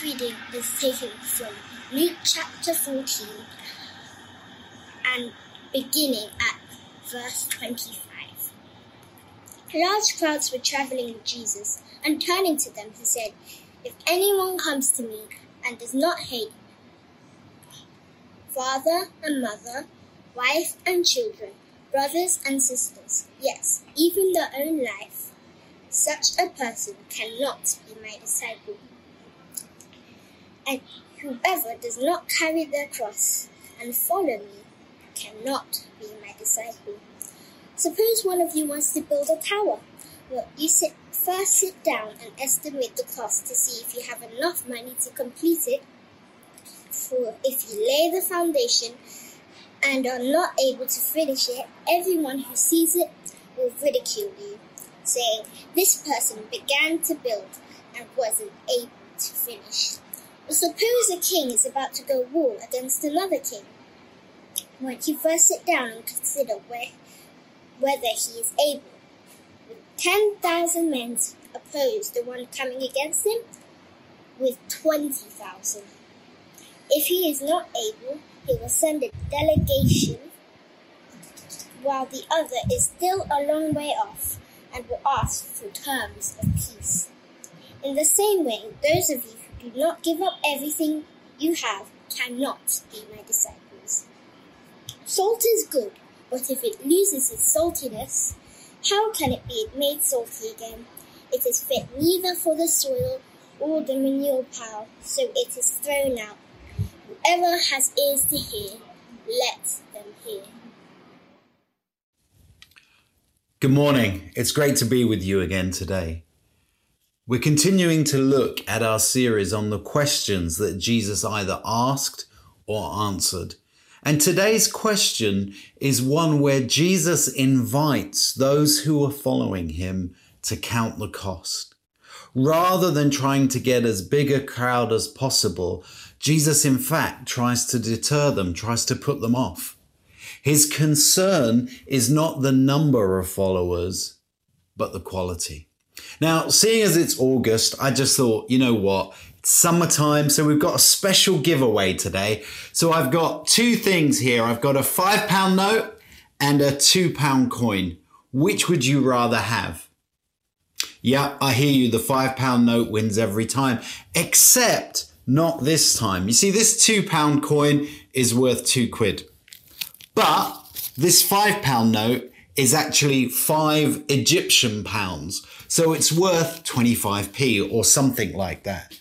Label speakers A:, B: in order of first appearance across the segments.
A: Today's reading is taken from Luke chapter 14 and beginning at verse 25. Large crowds were traveling with Jesus, and turning to them, he said, If anyone comes to me and does not hate father and mother, wife and children, brothers and sisters, yes, even their own life, such a person cannot be my disciple. And whoever does not carry their cross and follow me cannot be my disciple. Suppose one of you wants to build a tower. Well, you sit, first sit down and estimate the cost to see if you have enough money to complete it. For if you lay the foundation and are not able to finish it, everyone who sees it will ridicule you, saying, This person began to build and wasn't able to finish. Suppose a king is about to go war against another king. Won't you first sit down and consider where, whether he is able, with 10,000 men, to oppose the one coming against him with 20,000? If he is not able, he will send a delegation while the other is still a long way off and will ask for terms of peace. In the same way, those of you do not give up everything you have cannot be my disciples. Salt is good, but if it loses its saltiness, how can it be made salty again? It is fit neither for the soil or the manure pile, so it is thrown out. Whoever has ears to hear, let them hear.
B: Good morning. It's great to be with you again today. We're continuing to look at our series on the questions that Jesus either asked or answered. And today's question is one where Jesus invites those who are following him to count the cost. Rather than trying to get as big a crowd as possible, Jesus in fact tries to deter them, tries to put them off. His concern is not the number of followers, but the quality. Now, seeing as it's August, I just thought, you know what? It's summertime, so we've got a special giveaway today. So I've got two things here. I've got a five pound note and a two pound coin. Which would you rather have? Yeah, I hear you. The five pound note wins every time, except not this time. You see, this two pound coin is worth two quid. But this five pound note is actually five Egyptian pounds. So it's worth 25p or something like that.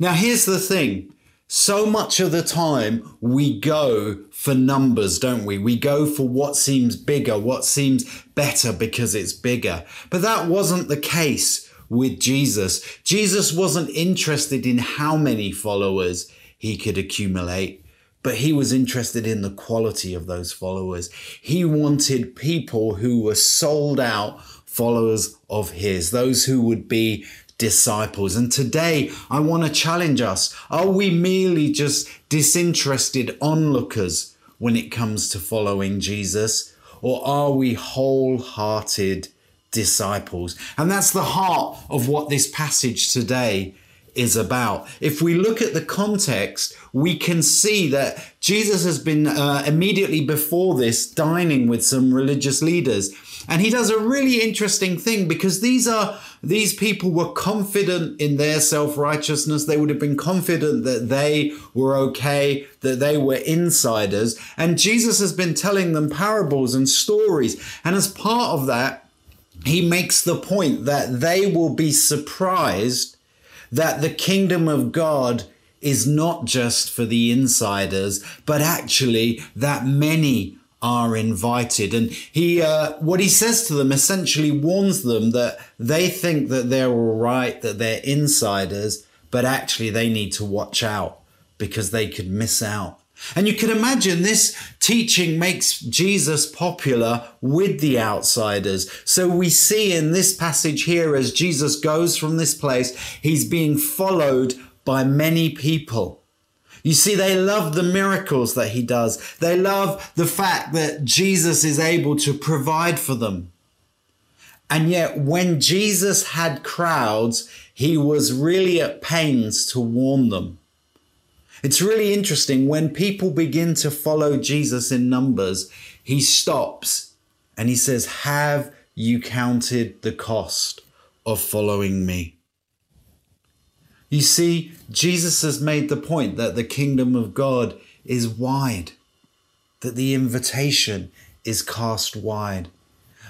B: Now, here's the thing. So much of the time we go for numbers, don't we? We go for what seems bigger, what seems better because it's bigger. But that wasn't the case with Jesus. Jesus wasn't interested in how many followers he could accumulate but he was interested in the quality of those followers. He wanted people who were sold out followers of his, those who would be disciples. And today I want to challenge us. Are we merely just disinterested onlookers when it comes to following Jesus? Or are we wholehearted disciples? And that's the heart of what this passage today is about. If we look at the context, we can see that Jesus has been uh, immediately before this dining with some religious leaders. And he does a really interesting thing because these are these people were confident in their self-righteousness. They would have been confident that they were okay, that they were insiders. And Jesus has been telling them parables and stories. And as part of that, he makes the point that they will be surprised that the kingdom of God is not just for the insiders, but actually that many are invited. And he, uh, what he says to them essentially warns them that they think that they're all right, that they're insiders, but actually they need to watch out because they could miss out. And you can imagine this teaching makes Jesus popular with the outsiders. So we see in this passage here, as Jesus goes from this place, he's being followed by many people. You see, they love the miracles that he does. They love the fact that Jesus is able to provide for them. And yet, when Jesus had crowds, he was really at pains to warn them. It's really interesting when people begin to follow Jesus in numbers, he stops and he says, Have you counted the cost of following me? You see, Jesus has made the point that the kingdom of God is wide, that the invitation is cast wide.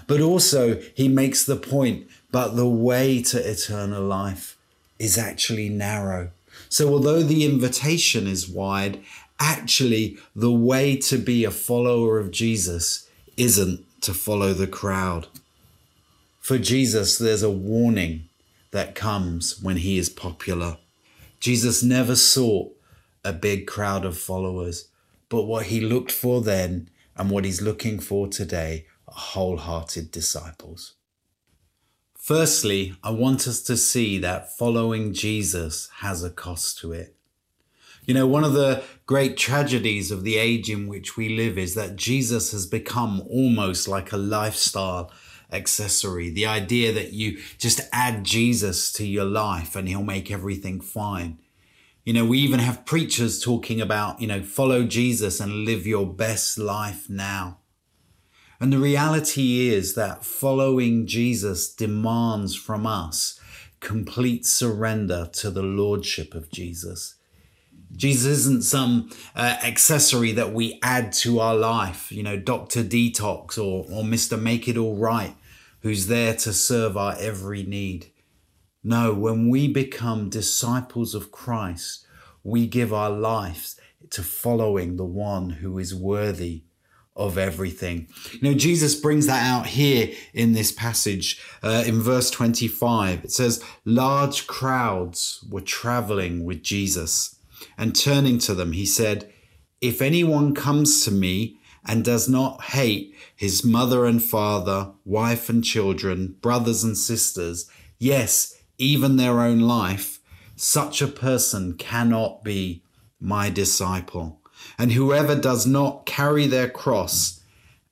B: But also, he makes the point, but the way to eternal life is actually narrow. So, although the invitation is wide, actually, the way to be a follower of Jesus isn't to follow the crowd. For Jesus, there's a warning that comes when he is popular. Jesus never sought a big crowd of followers, but what he looked for then and what he's looking for today are wholehearted disciples. Firstly, I want us to see that following Jesus has a cost to it. You know, one of the great tragedies of the age in which we live is that Jesus has become almost like a lifestyle accessory. The idea that you just add Jesus to your life and he'll make everything fine. You know, we even have preachers talking about, you know, follow Jesus and live your best life now. And the reality is that following Jesus demands from us complete surrender to the Lordship of Jesus. Jesus isn't some uh, accessory that we add to our life, you know, Dr. Detox or, or Mr. Make It All Right who's there to serve our every need. No, when we become disciples of Christ, we give our lives to following the one who is worthy of everything. You know, Jesus brings that out here in this passage uh, in verse 25. It says, Large crowds were traveling with Jesus, and turning to them, he said, If anyone comes to me and does not hate his mother and father, wife and children, brothers and sisters, yes, even their own life, such a person cannot be my disciple. And whoever does not carry their cross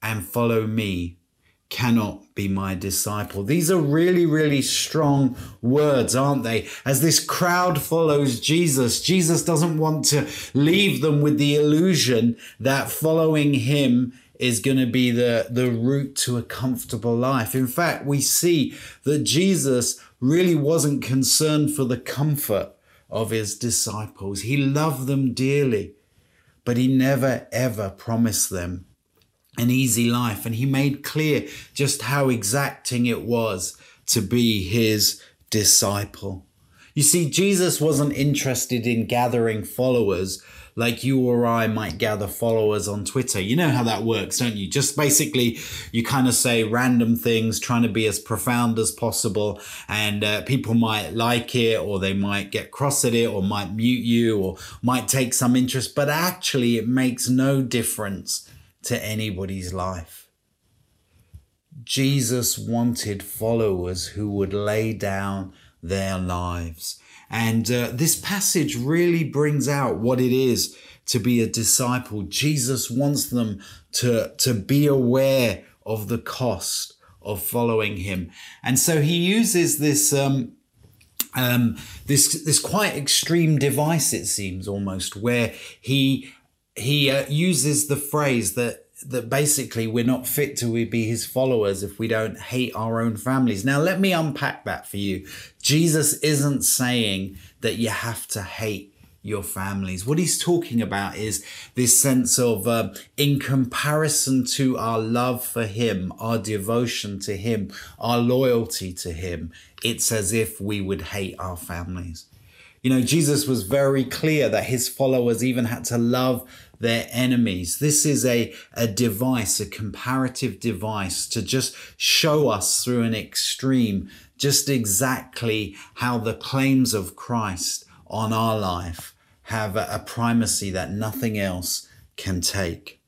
B: and follow me cannot be my disciple. These are really, really strong words, aren't they? As this crowd follows Jesus, Jesus doesn't want to leave them with the illusion that following him is going to be the, the route to a comfortable life. In fact, we see that Jesus really wasn't concerned for the comfort of his disciples. He loved them dearly, but he never ever promised them an easy life. And he made clear just how exacting it was to be his disciple. You see, Jesus wasn't interested in gathering followers like you or I might gather followers on Twitter. You know how that works, don't you? Just basically, you kind of say random things, trying to be as profound as possible, and uh, people might like it, or they might get cross at it, or might mute you, or might take some interest, but actually, it makes no difference to anybody's life. Jesus wanted followers who would lay down their lives and uh, this passage really brings out what it is to be a disciple. Jesus wants them to, to be aware of the cost of following him. And so he uses this, um, um, this, this quite extreme device, it seems almost, where he, he uh, uses the phrase that that basically we're not fit to be his followers if we don't hate our own families. Now, let me unpack that for you. Jesus isn't saying that you have to hate your families. What he's talking about is this sense of, uh, in comparison to our love for him, our devotion to him, our loyalty to him, it's as if we would hate our families. You know, Jesus was very clear that his followers even had to love their enemies. This is a, a device, a comparative device to just show us through an extreme just exactly how the claims of Christ on our life have a, a primacy that nothing else can take.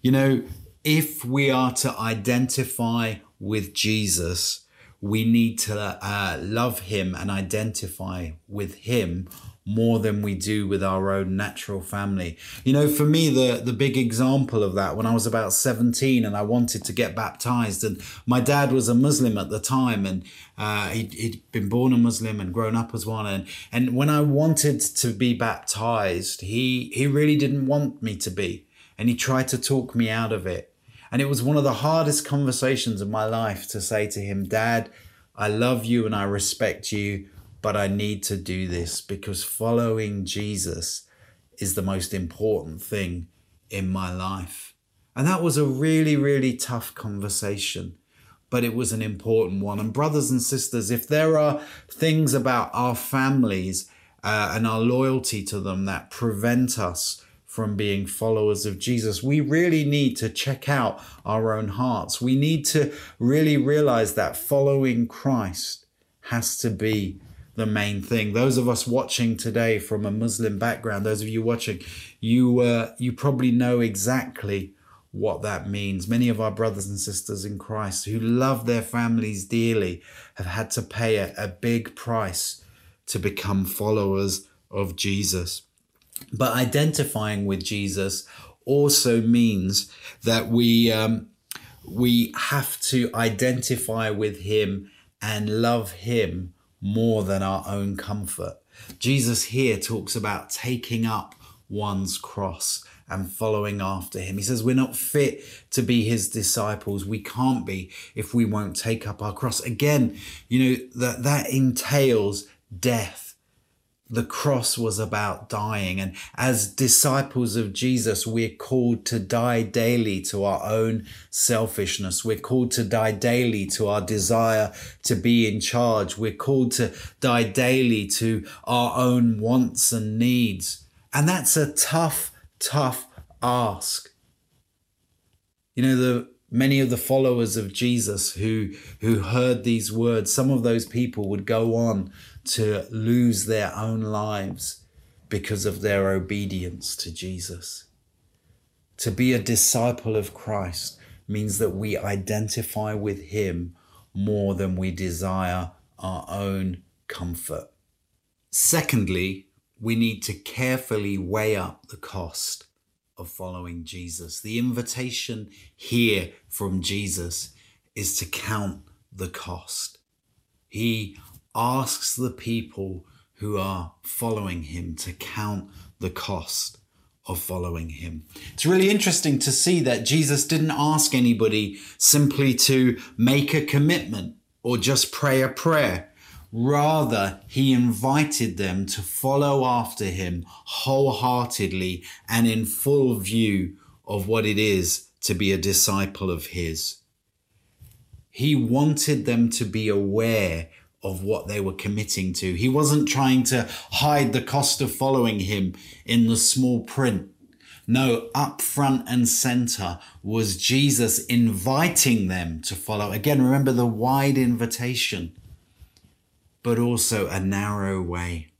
B: You know, if we are to identify with Jesus, we need to uh, love him and identify with him more than we do with our own natural family. You know, for me, the, the big example of that, when I was about 17 and I wanted to get baptized, and my dad was a Muslim at the time, and uh, he'd, he'd been born a Muslim and grown up as one. And, and when I wanted to be baptized, he, he really didn't want me to be. And he tried to talk me out of it. And it was one of the hardest conversations of my life to say to him, Dad, I love you and I respect you, but I need to do this because following Jesus is the most important thing in my life. And that was a really, really tough conversation, but it was an important one. And, brothers and sisters, if there are things about our families uh, and our loyalty to them that prevent us from being followers of Jesus, we really need to check out our own hearts. We need to really realize that following Christ has to be the main thing. Those of us watching today from a Muslim background, those of you watching, you uh, you probably know exactly what that means. Many of our brothers and sisters in Christ who love their families dearly have had to pay a, a big price to become followers of Jesus. But identifying with Jesus also means that we um, we have to identify with him and love him more than our own comfort. Jesus here talks about taking up one's cross and following after him. He says we're not fit to be his disciples. We can't be if we won't take up our cross. Again, you know, that that entails death the cross was about dying. And as disciples of Jesus, we're called to die daily to our own selfishness. We're called to die daily to our desire to be in charge. We're called to die daily to our own wants and needs. And that's a tough, tough ask. You know, the many of the followers of Jesus who who heard these words, some of those people would go on to lose their own lives because of their obedience to Jesus. To be a disciple of Christ means that we identify with Him more than we desire our own comfort. Secondly, we need to carefully weigh up the cost of following Jesus. The invitation here from Jesus is to count the cost. He asks the people who are following him to count the cost of following him. It's really interesting to see that Jesus didn't ask anybody simply to make a commitment or just pray a prayer. Rather, he invited them to follow after him wholeheartedly and in full view of what it is to be a disciple of his. He wanted them to be aware of what they were committing to. He wasn't trying to hide the cost of following him in the small print. No, up front and center was Jesus inviting them to follow. Again, remember the wide invitation, but also a narrow way.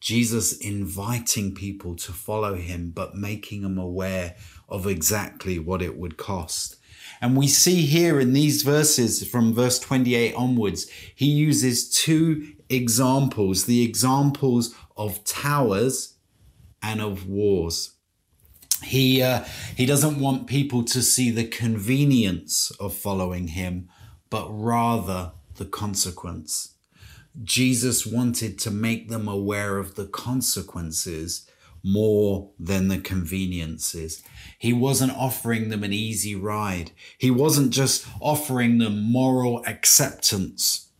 B: Jesus inviting people to follow him, but making them aware of exactly what it would cost. And we see here in these verses from verse 28 onwards, he uses two examples the examples of towers and of wars. He, uh, he doesn't want people to see the convenience of following him, but rather the consequence. Jesus wanted to make them aware of the consequences more than the conveniences. He wasn't offering them an easy ride. He wasn't just offering them moral acceptance.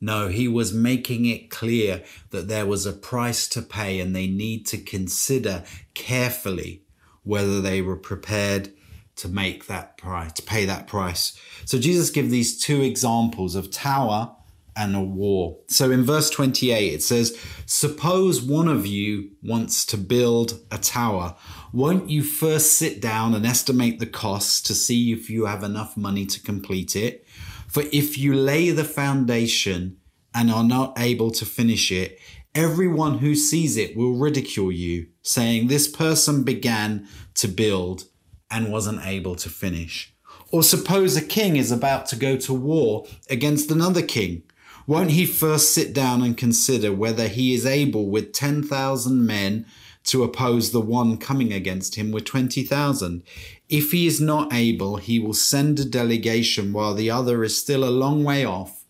B: No, he was making it clear that there was a price to pay and they need to consider carefully whether they were prepared to make that price, to pay that price. So Jesus gives these two examples of tower and a war. So in verse 28, it says, Suppose one of you wants to build a tower. Won't you first sit down and estimate the costs to see if you have enough money to complete it? For if you lay the foundation and are not able to finish it, everyone who sees it will ridicule you, saying, This person began to build and wasn't able to finish. Or suppose a king is about to go to war against another king Won't he first sit down and consider whether he is able with 10,000 men to oppose the one coming against him with 20,000? If he is not able, he will send a delegation while the other is still a long way off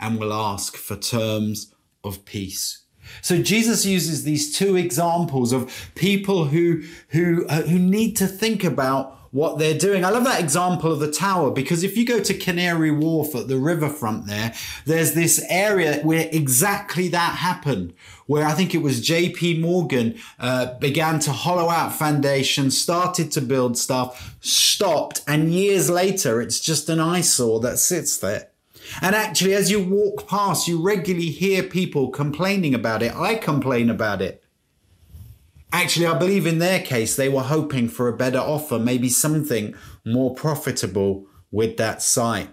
B: and will ask for terms of peace. So Jesus uses these two examples of people who who uh, who need to think about what they're doing. I love that example of the tower because if you go to Canary Wharf at the riverfront there, there's this area where exactly that happened, where I think it was JP Morgan uh, began to hollow out foundations, started to build stuff, stopped, and years later, it's just an eyesore that sits there. And actually, as you walk past, you regularly hear people complaining about it. I complain about it. Actually, I believe in their case, they were hoping for a better offer, maybe something more profitable with that site.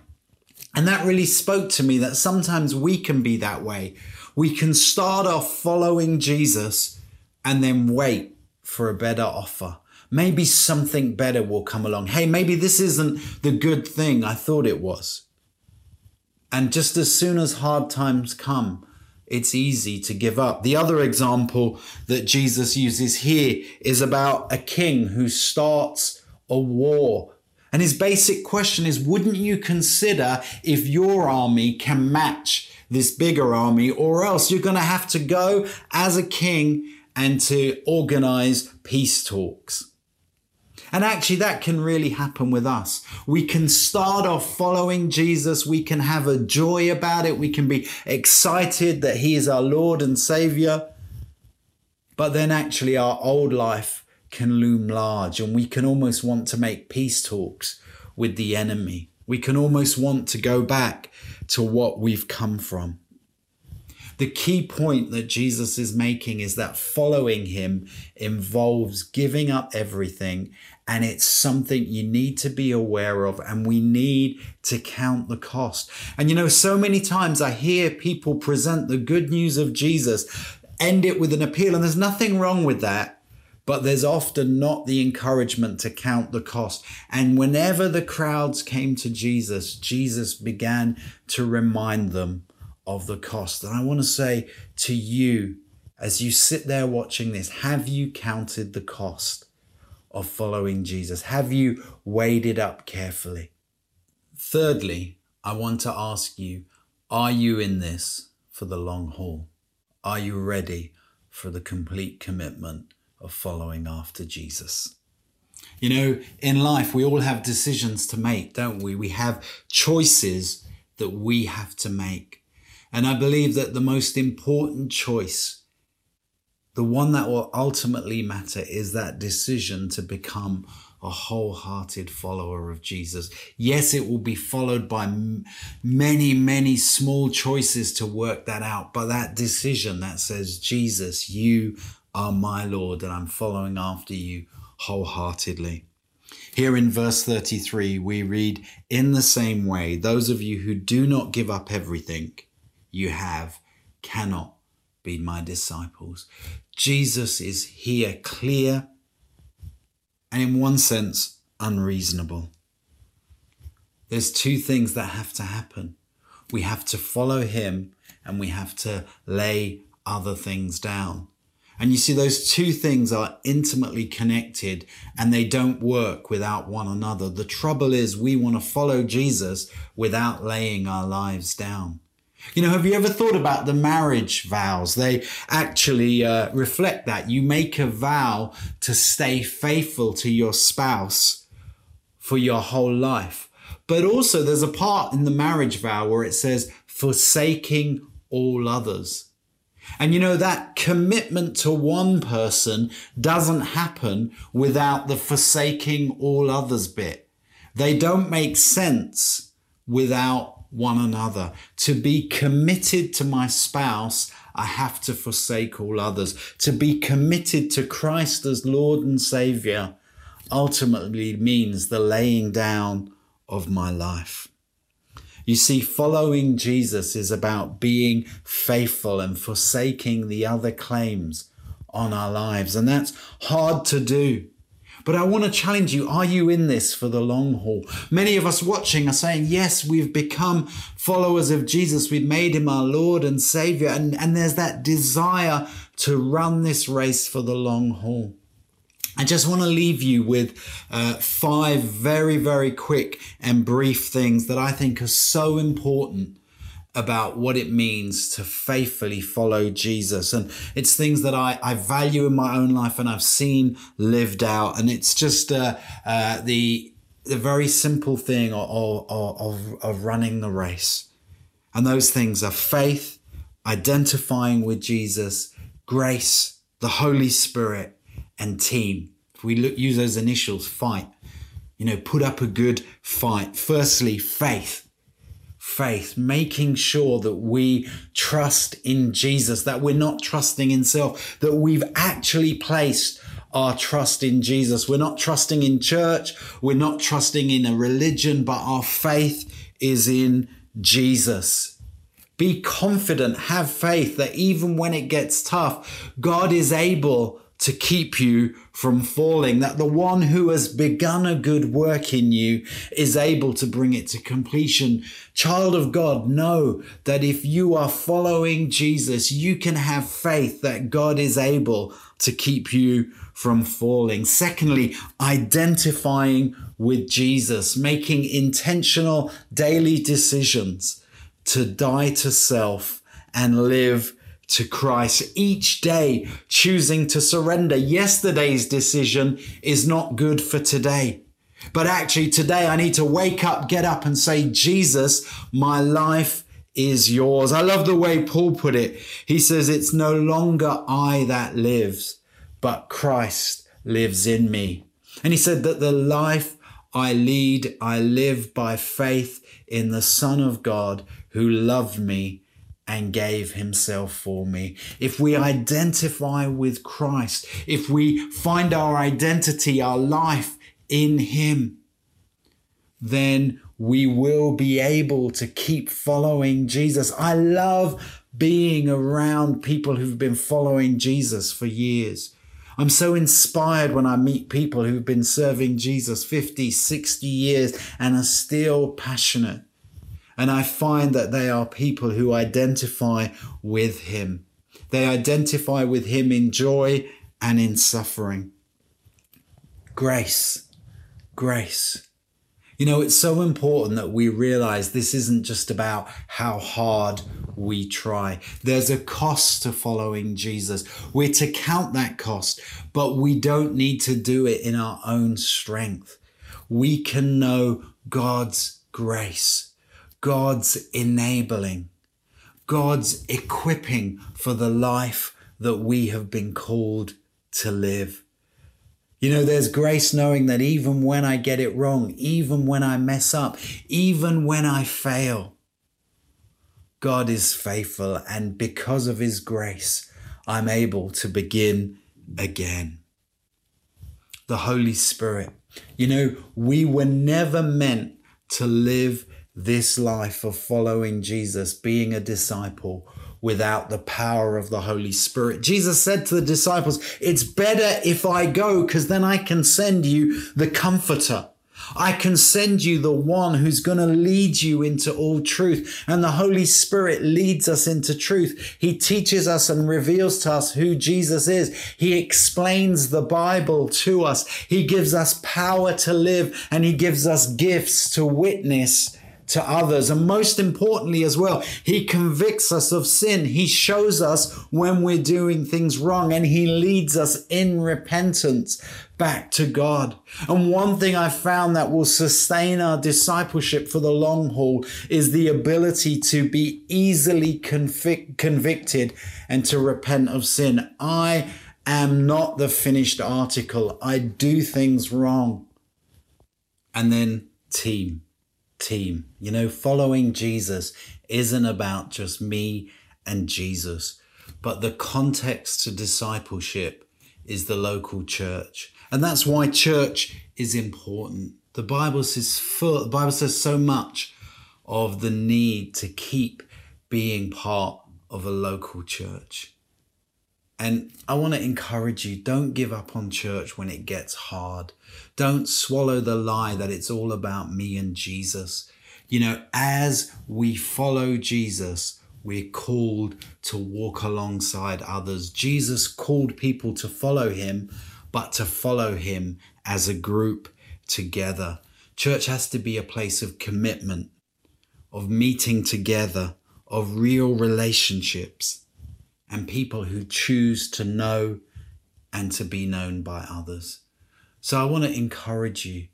B: And that really spoke to me that sometimes we can be that way. We can start off following Jesus and then wait for a better offer. Maybe something better will come along. Hey, maybe this isn't the good thing I thought it was. And just as soon as hard times come, it's easy to give up. The other example that Jesus uses here is about a king who starts a war. And his basic question is Wouldn't you consider if your army can match this bigger army, or else you're going to have to go as a king and to organize peace talks? And actually, that can really happen with us. We can start off following Jesus. We can have a joy about it. We can be excited that He is our Lord and Savior. But then, actually, our old life can loom large, and we can almost want to make peace talks with the enemy. We can almost want to go back to what we've come from. The key point that Jesus is making is that following him involves giving up everything and it's something you need to be aware of and we need to count the cost. And you know, so many times I hear people present the good news of Jesus, end it with an appeal, and there's nothing wrong with that. But there's often not the encouragement to count the cost. And whenever the crowds came to Jesus, Jesus began to remind them of the cost. And I want to say to you, as you sit there watching this, have you counted the cost? Of following Jesus? Have you weighed it up carefully? Thirdly, I want to ask you are you in this for the long haul? Are you ready for the complete commitment of following after Jesus? You know, in life, we all have decisions to make, don't we? We have choices that we have to make. And I believe that the most important choice the one that will ultimately matter is that decision to become a wholehearted follower of Jesus. Yes, it will be followed by m- many, many small choices to work that out, but that decision that says, Jesus, you are my Lord, and I'm following after you wholeheartedly. Here in verse 33, we read, In the same way, those of you who do not give up everything you have cannot be my disciples. Jesus is here clear and, in one sense, unreasonable. There's two things that have to happen we have to follow him and we have to lay other things down. And you see, those two things are intimately connected and they don't work without one another. The trouble is, we want to follow Jesus without laying our lives down. You know, have you ever thought about the marriage vows? They actually uh, reflect that. You make a vow to stay faithful to your spouse for your whole life. But also, there's a part in the marriage vow where it says, forsaking all others. And you know, that commitment to one person doesn't happen without the forsaking all others bit. They don't make sense without one another. To be committed to my spouse, I have to forsake all others. To be committed to Christ as Lord and Savior ultimately means the laying down of my life. You see, following Jesus is about being faithful and forsaking the other claims on our lives. And that's hard to do. But I want to challenge you are you in this for the long haul? Many of us watching are saying, yes, we've become followers of Jesus. We've made him our Lord and Savior. And, and there's that desire to run this race for the long haul. I just want to leave you with uh, five very, very quick and brief things that I think are so important about what it means to faithfully follow Jesus. And it's things that I, I value in my own life and I've seen lived out. And it's just uh, uh, the, the very simple thing of, of, of running the race. And those things are faith, identifying with Jesus, grace, the Holy Spirit, and team. If we look, use those initials, fight, you know, put up a good fight. Firstly, faith faith, making sure that we trust in Jesus, that we're not trusting in self, that we've actually placed our trust in Jesus. We're not trusting in church, we're not trusting in a religion, but our faith is in Jesus. Be confident, have faith that even when it gets tough, God is able to keep you from falling, that the one who has begun a good work in you is able to bring it to completion. Child of God, know that if you are following Jesus, you can have faith that God is able to keep you from falling. Secondly, identifying with Jesus, making intentional daily decisions to die to self and live to Christ each day, choosing to surrender. Yesterday's decision is not good for today. But actually, today I need to wake up, get up, and say, Jesus, my life is yours. I love the way Paul put it. He says, It's no longer I that lives, but Christ lives in me. And he said that the life I lead, I live by faith in the Son of God who loved me and gave himself for me. If we identify with Christ, if we find our identity, our life in him, then we will be able to keep following Jesus. I love being around people who've been following Jesus for years. I'm so inspired when I meet people who've been serving Jesus 50, 60 years and are still passionate. And I find that they are people who identify with him. They identify with him in joy and in suffering. Grace, grace. You know, it's so important that we realize this isn't just about how hard we try. There's a cost to following Jesus. We're to count that cost, but we don't need to do it in our own strength. We can know God's grace God's enabling, God's equipping for the life that we have been called to live. You know, there's grace knowing that even when I get it wrong, even when I mess up, even when I fail, God is faithful. And because of his grace, I'm able to begin again. The Holy Spirit. You know, we were never meant to live this life of following Jesus, being a disciple, without the power of the Holy Spirit. Jesus said to the disciples, It's better if I go, because then I can send you the Comforter. I can send you the one who's going to lead you into all truth. And the Holy Spirit leads us into truth. He teaches us and reveals to us who Jesus is. He explains the Bible to us. He gives us power to live and he gives us gifts to witness to others. And most importantly, as well, he convicts us of sin. He shows us when we're doing things wrong and he leads us in repentance back to God. And one thing I found that will sustain our discipleship for the long haul is the ability to be easily convic- convicted and to repent of sin. I am not the finished article. I do things wrong. And then team team. You know, following Jesus isn't about just me and Jesus, but the context to discipleship is the local church. And that's why church is important. The Bible says full, the Bible says so much of the need to keep being part of a local church. And I want to encourage you don't give up on church when it gets hard. Don't swallow the lie that it's all about me and Jesus. You know, as we follow Jesus, we're called to walk alongside others. Jesus called people to follow him, but to follow him as a group together. Church has to be a place of commitment, of meeting together, of real relationships, and people who choose to know and to be known by others. So I want to encourage you.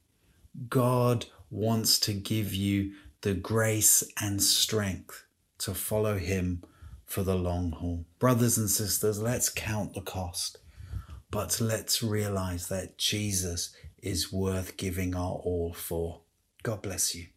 B: God wants to give you the grace and strength to follow Him for the long haul. Brothers and sisters, let's count the cost, but let's realize that Jesus is worth giving our all for. God bless you.